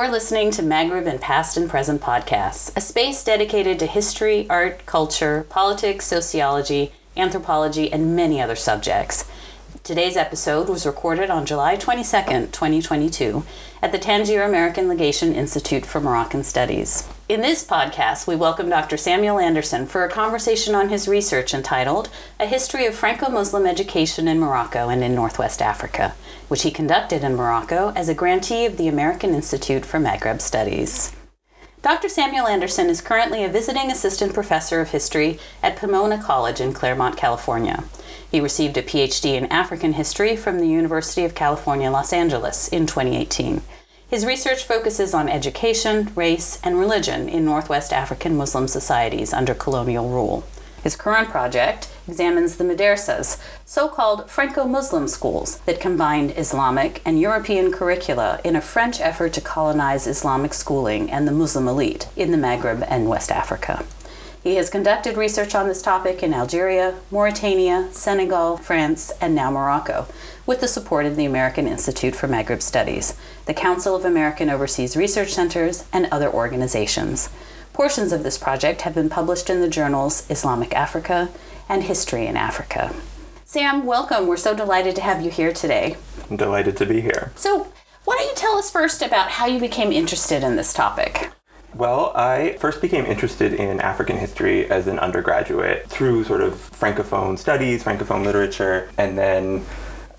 are listening to Maghreb and Past and Present podcasts, a space dedicated to history, art, culture, politics, sociology, anthropology, and many other subjects. Today's episode was recorded on July 22nd, 2022, at the Tangier American Legation Institute for Moroccan Studies. In this podcast, we welcome Dr. Samuel Anderson for a conversation on his research entitled A History of Franco Muslim Education in Morocco and in Northwest Africa, which he conducted in Morocco as a grantee of the American Institute for Maghreb Studies. Dr. Samuel Anderson is currently a visiting assistant professor of history at Pomona College in Claremont, California. He received a PhD in African history from the University of California, Los Angeles in 2018. His research focuses on education, race, and religion in Northwest African Muslim societies under colonial rule. His current project examines the madrasas, so called Franco Muslim schools that combined Islamic and European curricula in a French effort to colonize Islamic schooling and the Muslim elite in the Maghreb and West Africa. He has conducted research on this topic in Algeria, Mauritania, Senegal, France, and now Morocco, with the support of the American Institute for Maghreb Studies, the Council of American Overseas Research Centers, and other organizations. Portions of this project have been published in the journals Islamic Africa and History in Africa. Sam, welcome. We're so delighted to have you here today. I'm delighted to be here. So, why don't you tell us first about how you became interested in this topic? Well, I first became interested in African history as an undergraduate through sort of Francophone studies, Francophone literature, and then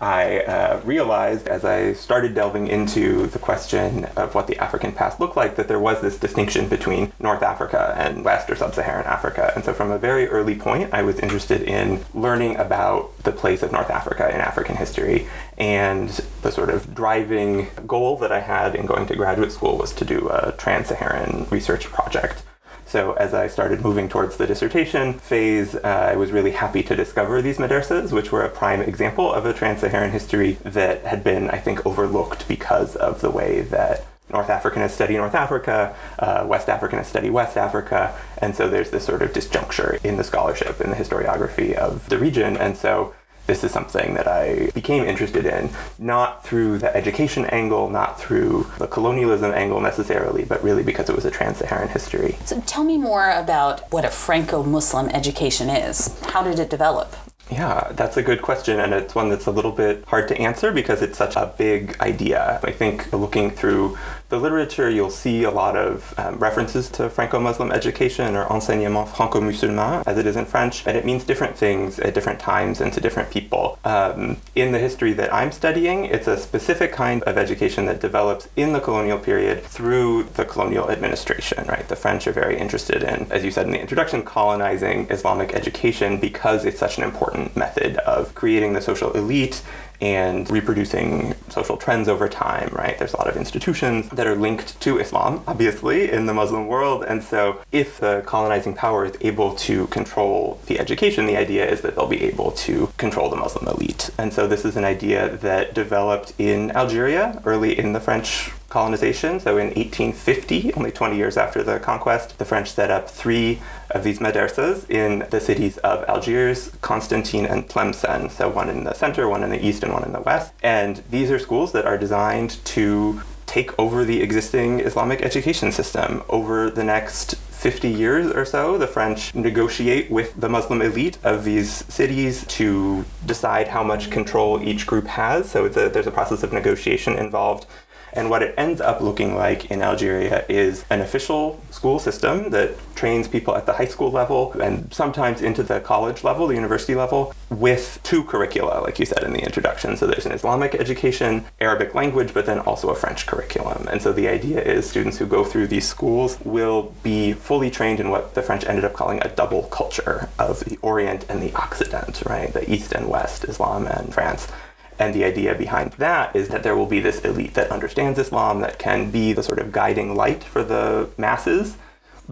I uh, realized as I started delving into the question of what the African past looked like that there was this distinction between North Africa and West or Sub Saharan Africa. And so from a very early point, I was interested in learning about the place of North Africa in African history. And the sort of driving goal that I had in going to graduate school was to do a trans Saharan research project. So as I started moving towards the dissertation phase, uh, I was really happy to discover these madrasas, which were a prime example of a trans-Saharan history that had been, I think, overlooked because of the way that North Africanists study North Africa, uh, West Africanists study West Africa, and so there's this sort of disjuncture in the scholarship, in the historiography of the region, and so this is something that I became interested in, not through the education angle, not through the colonialism angle necessarily, but really because it was a trans Saharan history. So tell me more about what a Franco Muslim education is. How did it develop? Yeah, that's a good question, and it's one that's a little bit hard to answer because it's such a big idea. I think looking through the literature, you'll see a lot of um, references to Franco-Muslim education or enseignement franco-musulman, as it is in French, and it means different things at different times and to different people. Um, in the history that I'm studying, it's a specific kind of education that develops in the colonial period through the colonial administration, right? The French are very interested in, as you said in the introduction, colonizing Islamic education because it's such an important method of creating the social elite and reproducing social trends over time, right? There's a lot of institutions that are linked to Islam, obviously, in the Muslim world. And so, if the colonizing power is able to control the education, the idea is that they'll be able to control the Muslim elite. And so, this is an idea that developed in Algeria early in the French colonization. So in 1850, only 20 years after the conquest, the French set up three of these madrasas in the cities of Algiers, Constantine, and Tlemcen. So one in the center, one in the east, and one in the west. And these are schools that are designed to take over the existing Islamic education system over the next 50 years or so, the French negotiate with the Muslim elite of these cities to decide how much control each group has. So a, there's a process of negotiation involved. And what it ends up looking like in Algeria is an official school system that trains people at the high school level and sometimes into the college level, the university level, with two curricula, like you said in the introduction. So there's an Islamic education, Arabic language, but then also a French curriculum. And so the idea is students who go through these schools will be fully trained in what the French ended up calling a double culture of the Orient and the Occident, right? The East and West, Islam and France. And the idea behind that is that there will be this elite that understands Islam, that can be the sort of guiding light for the masses,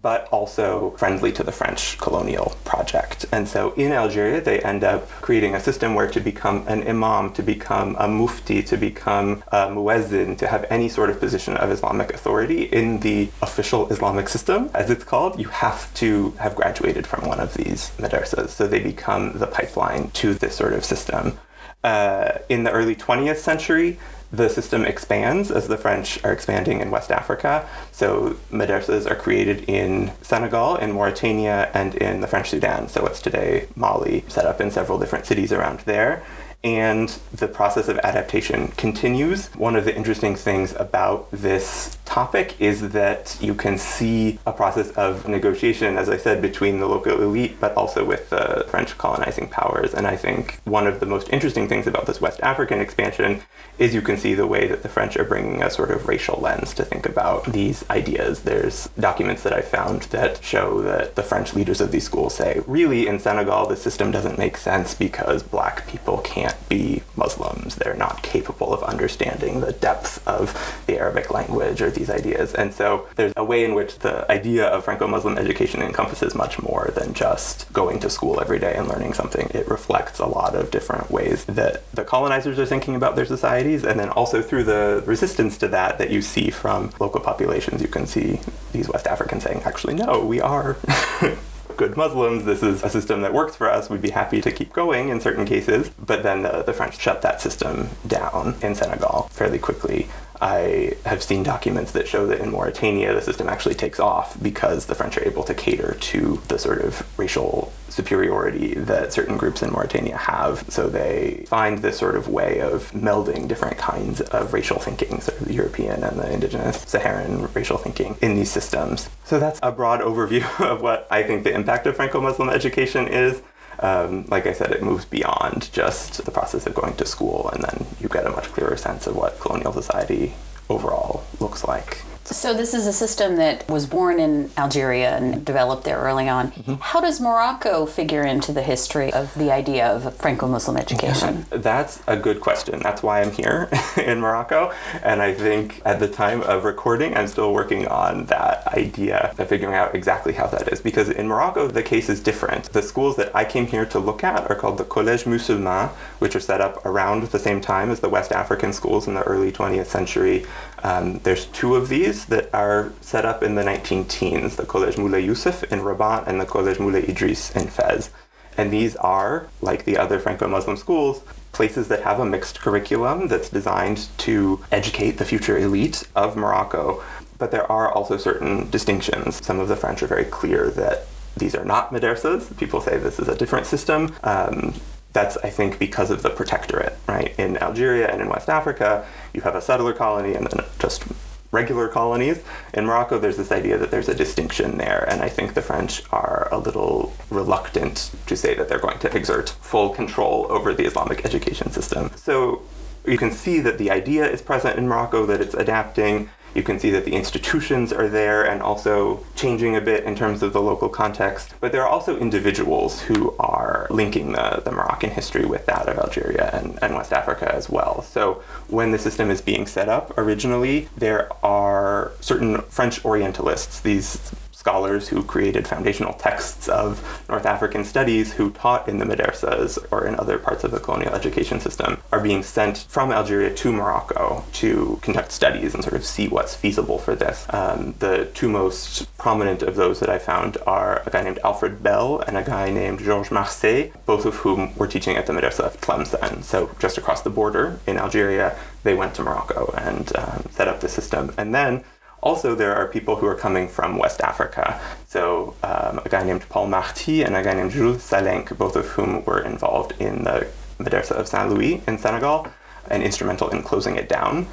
but also friendly to the French colonial project. And so in Algeria, they end up creating a system where to become an imam, to become a mufti, to become a muezzin, to have any sort of position of Islamic authority in the official Islamic system, as it's called, you have to have graduated from one of these madrasas. So they become the pipeline to this sort of system uh, in the early 20th century, the system expands as the French are expanding in West Africa. So madrasas are created in Senegal, in Mauritania, and in the French Sudan. So what's today Mali, set up in several different cities around there and the process of adaptation continues. One of the interesting things about this topic is that you can see a process of negotiation, as I said, between the local elite, but also with the French colonizing powers. And I think one of the most interesting things about this West African expansion is you can see the way that the French are bringing a sort of racial lens to think about these ideas. There's documents that I found that show that the French leaders of these schools say, really, in Senegal, the system doesn't make sense because black people can't can't be Muslims. They're not capable of understanding the depth of the Arabic language or these ideas. And so there's a way in which the idea of Franco Muslim education encompasses much more than just going to school every day and learning something. It reflects a lot of different ways that the colonizers are thinking about their societies, and then also through the resistance to that that you see from local populations. You can see these West Africans saying, actually, no, we are. good Muslims. This is a system that works for us. We'd be happy to keep going in certain cases. But then the, the French shut that system down in Senegal fairly quickly. I have seen documents that show that in Mauritania the system actually takes off because the French are able to cater to the sort of racial superiority that certain groups in Mauritania have. So they find this sort of way of melding different kinds of racial thinking, sort of the European and the indigenous Saharan racial thinking in these systems. So that's a broad overview of what I think the impact of Franco Muslim education is. Um, like I said, it moves beyond just the process of going to school, and then you get a much clearer sense of what colonial society overall looks like. So this is a system that was born in Algeria and developed there early on. Mm-hmm. How does Morocco figure into the history of the idea of Franco-Muslim education? That's a good question. That's why I'm here in Morocco. And I think at the time of recording, I'm still working on that idea of figuring out exactly how that is. Because in Morocco, the case is different. The schools that I came here to look at are called the Collège Musulman, which are set up around the same time as the West African schools in the early 20th century. Um, there's two of these that are set up in the 19 teens, the Collège Moulay Youssef in Rabat and the Collège Moulay Idriss in Fez. And these are, like the other Franco Muslim schools, places that have a mixed curriculum that's designed to educate the future elite of Morocco. But there are also certain distinctions. Some of the French are very clear that these are not madrasas. People say this is a different system. Um, that's, I think, because of the protectorate, right? In Algeria and in West Africa, you have a settler colony and then just regular colonies. In Morocco, there's this idea that there's a distinction there, and I think the French are a little reluctant to say that they're going to exert full control over the Islamic education system. So you can see that the idea is present in Morocco, that it's adapting. You can see that the institutions are there and also changing a bit in terms of the local context. But there are also individuals who are linking the, the Moroccan history with that of Algeria and, and West Africa as well. So when the system is being set up originally, there are certain French Orientalists, these scholars who created foundational texts of North African studies who taught in the madrasas or in other parts of the colonial education system are being sent from Algeria to Morocco to conduct studies and sort of see what's feasible for this. Um, the two most prominent of those that I found are a guy named Alfred Bel and a guy named Georges Marçais, both of whom were teaching at the madrasa of Tlemcen. So just across the border in Algeria, they went to Morocco and um, set up the system. And then also, there are people who are coming from West Africa. So, um, a guy named Paul Marty and a guy named Jules Salenc, both of whom were involved in the Madrasa of Saint Louis in Senegal and instrumental in closing it down,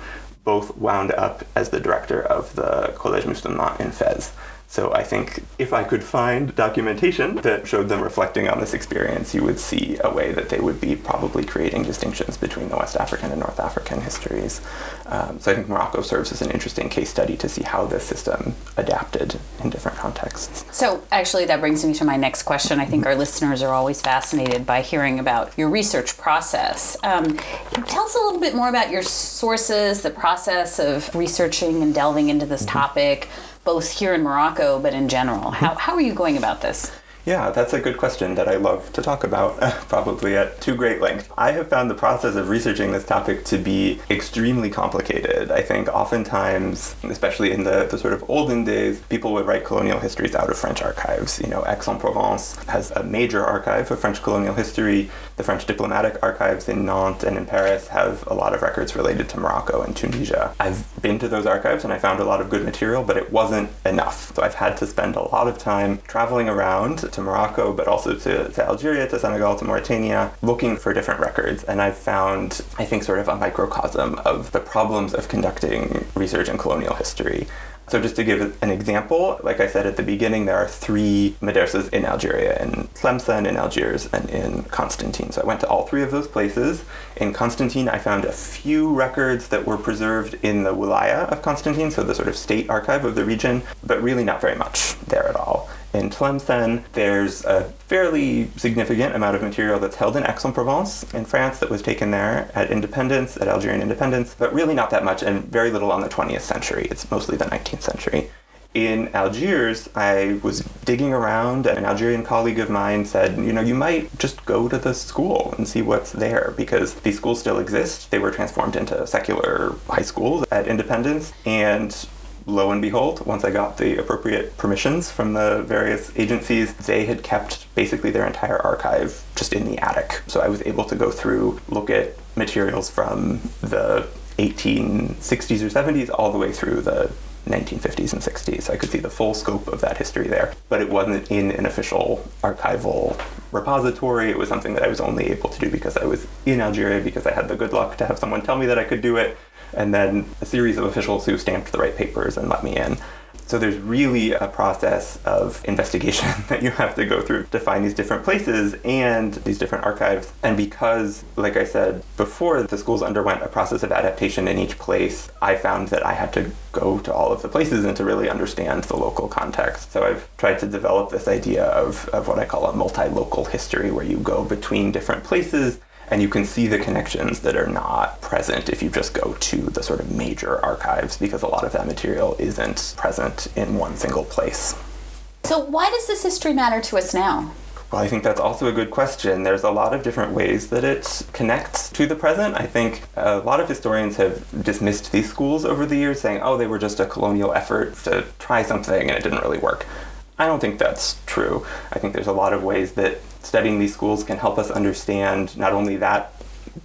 both wound up as the director of the Collège Musulman in Fez. So I think if I could find documentation that showed them reflecting on this experience, you would see a way that they would be probably creating distinctions between the West African and North African histories. Um, so I think Morocco serves as an interesting case study to see how this system adapted in different contexts. So actually, that brings me to my next question. I think our listeners are always fascinated by hearing about your research process. Um, tell us a little bit more about your sources, the process of researching and delving into this mm-hmm. topic both here in Morocco but in general. How, how are you going about this? Yeah, that's a good question that I love to talk about, probably at too great length. I have found the process of researching this topic to be extremely complicated. I think oftentimes, especially in the, the sort of olden days, people would write colonial histories out of French archives. You know, Aix-en-Provence has a major archive of French colonial history. The French diplomatic archives in Nantes and in Paris have a lot of records related to Morocco and Tunisia. I've been to those archives and I found a lot of good material, but it wasn't enough. So I've had to spend a lot of time traveling around to Morocco, but also to, to Algeria, to Senegal, to Mauritania, looking for different records. And I've found, I think, sort of a microcosm of the problems of conducting research in colonial history. So just to give an example, like I said at the beginning, there are three madrasas in Algeria, in Tlemcen, in Algiers, and in Constantine. So I went to all three of those places. In Constantine, I found a few records that were preserved in the wilaya of Constantine, so the sort of state archive of the region, but really not very much there at all. In Tlemcen, there's a fairly significant amount of material that's held in Aix-en-Provence in France that was taken there at independence, at Algerian independence, but really not that much and very little on the 20th century. It's mostly the 19th century. In Algiers, I was digging around, and an Algerian colleague of mine said, You know, you might just go to the school and see what's there because these schools still exist. They were transformed into secular high schools at independence, and lo and behold, once I got the appropriate permissions from the various agencies, they had kept basically their entire archive just in the attic. So I was able to go through, look at materials from the 1860s or 70s all the way through the 1950s and 60s. I could see the full scope of that history there, but it wasn't in an official archival repository. It was something that I was only able to do because I was in Algeria, because I had the good luck to have someone tell me that I could do it, and then a series of officials who stamped the right papers and let me in. So there's really a process of investigation that you have to go through to find these different places and these different archives. And because, like I said before, the schools underwent a process of adaptation in each place, I found that I had to go to all of the places and to really understand the local context. So I've tried to develop this idea of, of what I call a multi-local history, where you go between different places and you can see the connections that are not present if you just go to the sort of major archives because a lot of that material isn't present in one single place. So, why does this history matter to us now? Well, I think that's also a good question. There's a lot of different ways that it connects to the present. I think a lot of historians have dismissed these schools over the years, saying, oh, they were just a colonial effort to try something and it didn't really work. I don't think that's true. I think there's a lot of ways that studying these schools can help us understand not only that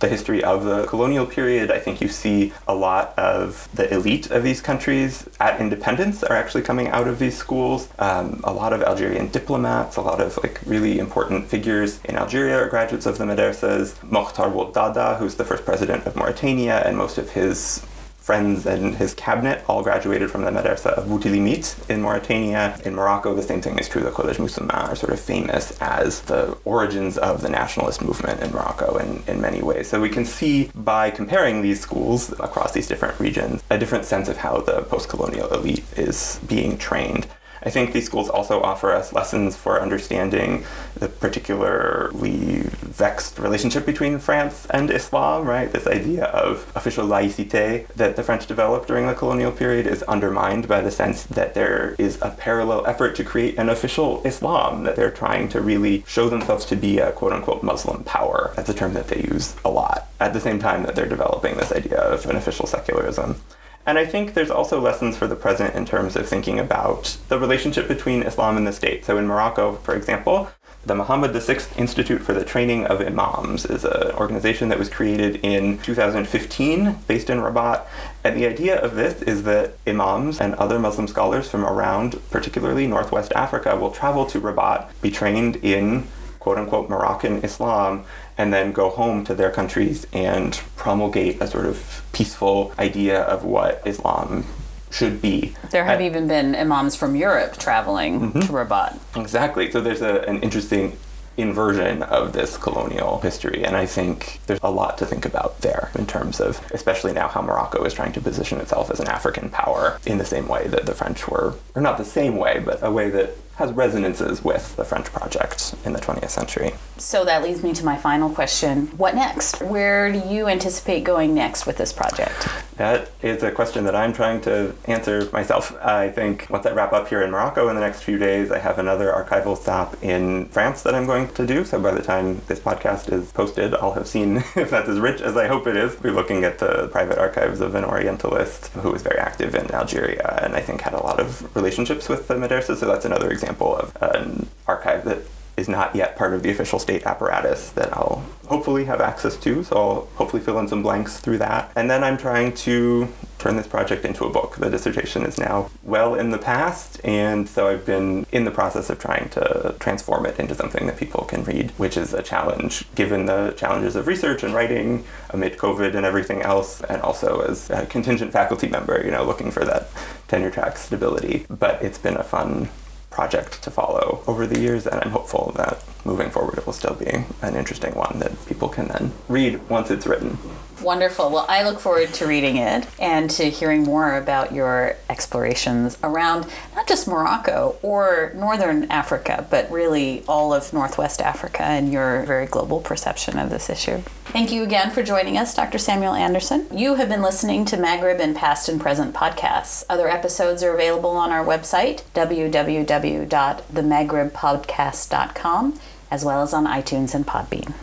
the history of the colonial period, I think you see a lot of the elite of these countries at independence are actually coming out of these schools. Um, a lot of Algerian diplomats, a lot of like really important figures in Algeria are graduates of the madrasas. Mokhtar Ould who's the first president of Mauritania, and most of his friends and his cabinet all graduated from the Madrasa of Boutilimit in Mauritania. In Morocco, the same thing is true. The Collège Musulman are sort of famous as the origins of the nationalist movement in Morocco in, in many ways. So we can see by comparing these schools across these different regions a different sense of how the post-colonial elite is being trained. I think these schools also offer us lessons for understanding the particularly vexed relationship between France and Islam, right? This idea of official laïcité that the French developed during the colonial period is undermined by the sense that there is a parallel effort to create an official Islam, that they're trying to really show themselves to be a quote unquote Muslim power. That's a term that they use a lot at the same time that they're developing this idea of an official secularism. And I think there's also lessons for the present in terms of thinking about the relationship between Islam and the state. So in Morocco, for example, the Mohammed VI Institute for the Training of Imams is an organization that was created in 2015 based in Rabat. And the idea of this is that imams and other Muslim scholars from around, particularly Northwest Africa, will travel to Rabat, be trained in quote unquote Moroccan Islam, and then go home to their countries and promulgate a sort of peaceful idea of what Islam should be. There have even been imams from Europe traveling mm-hmm. to Rabat. Exactly. So there's a, an interesting inversion of this colonial history. And I think there's a lot to think about there in terms of, especially now, how Morocco is trying to position itself as an African power in the same way that the French were, or not the same way, but a way that has resonances with the French project in the 20th century. So that leads me to my final question. What next? Where do you anticipate going next with this project? That is a question that I'm trying to answer myself. I think once I wrap up here in Morocco in the next few days, I have another archival stop in France that I'm going to do. So by the time this podcast is posted, I'll have seen if that's as rich as I hope it is. We're looking at the private archives of an Orientalist who was very active in Algeria and I think had a lot of relationships with the Madrasa. So that's another example of an archive that is not yet part of the official state apparatus that I'll hopefully have access to. So I'll hopefully fill in some blanks through that. And then I'm trying to turn this project into a book. The dissertation is now well in the past, and so I've been in the process of trying to transform it into something that people can read, which is a challenge given the challenges of research and writing amid COVID and everything else, and also as a contingent faculty member, you know, looking for that tenure track stability. But it's been a fun project to follow over the years, and I'm hopeful that moving forward it will still be an interesting one that people can then read once it's written. Wonderful. Well, I look forward to reading it and to hearing more about your explorations around just Morocco or Northern Africa, but really all of Northwest Africa and your very global perception of this issue. Thank you again for joining us, Dr. Samuel Anderson. You have been listening to Maghreb and Past and Present podcasts. Other episodes are available on our website, www.themaghrebpodcast.com, as well as on iTunes and Podbean.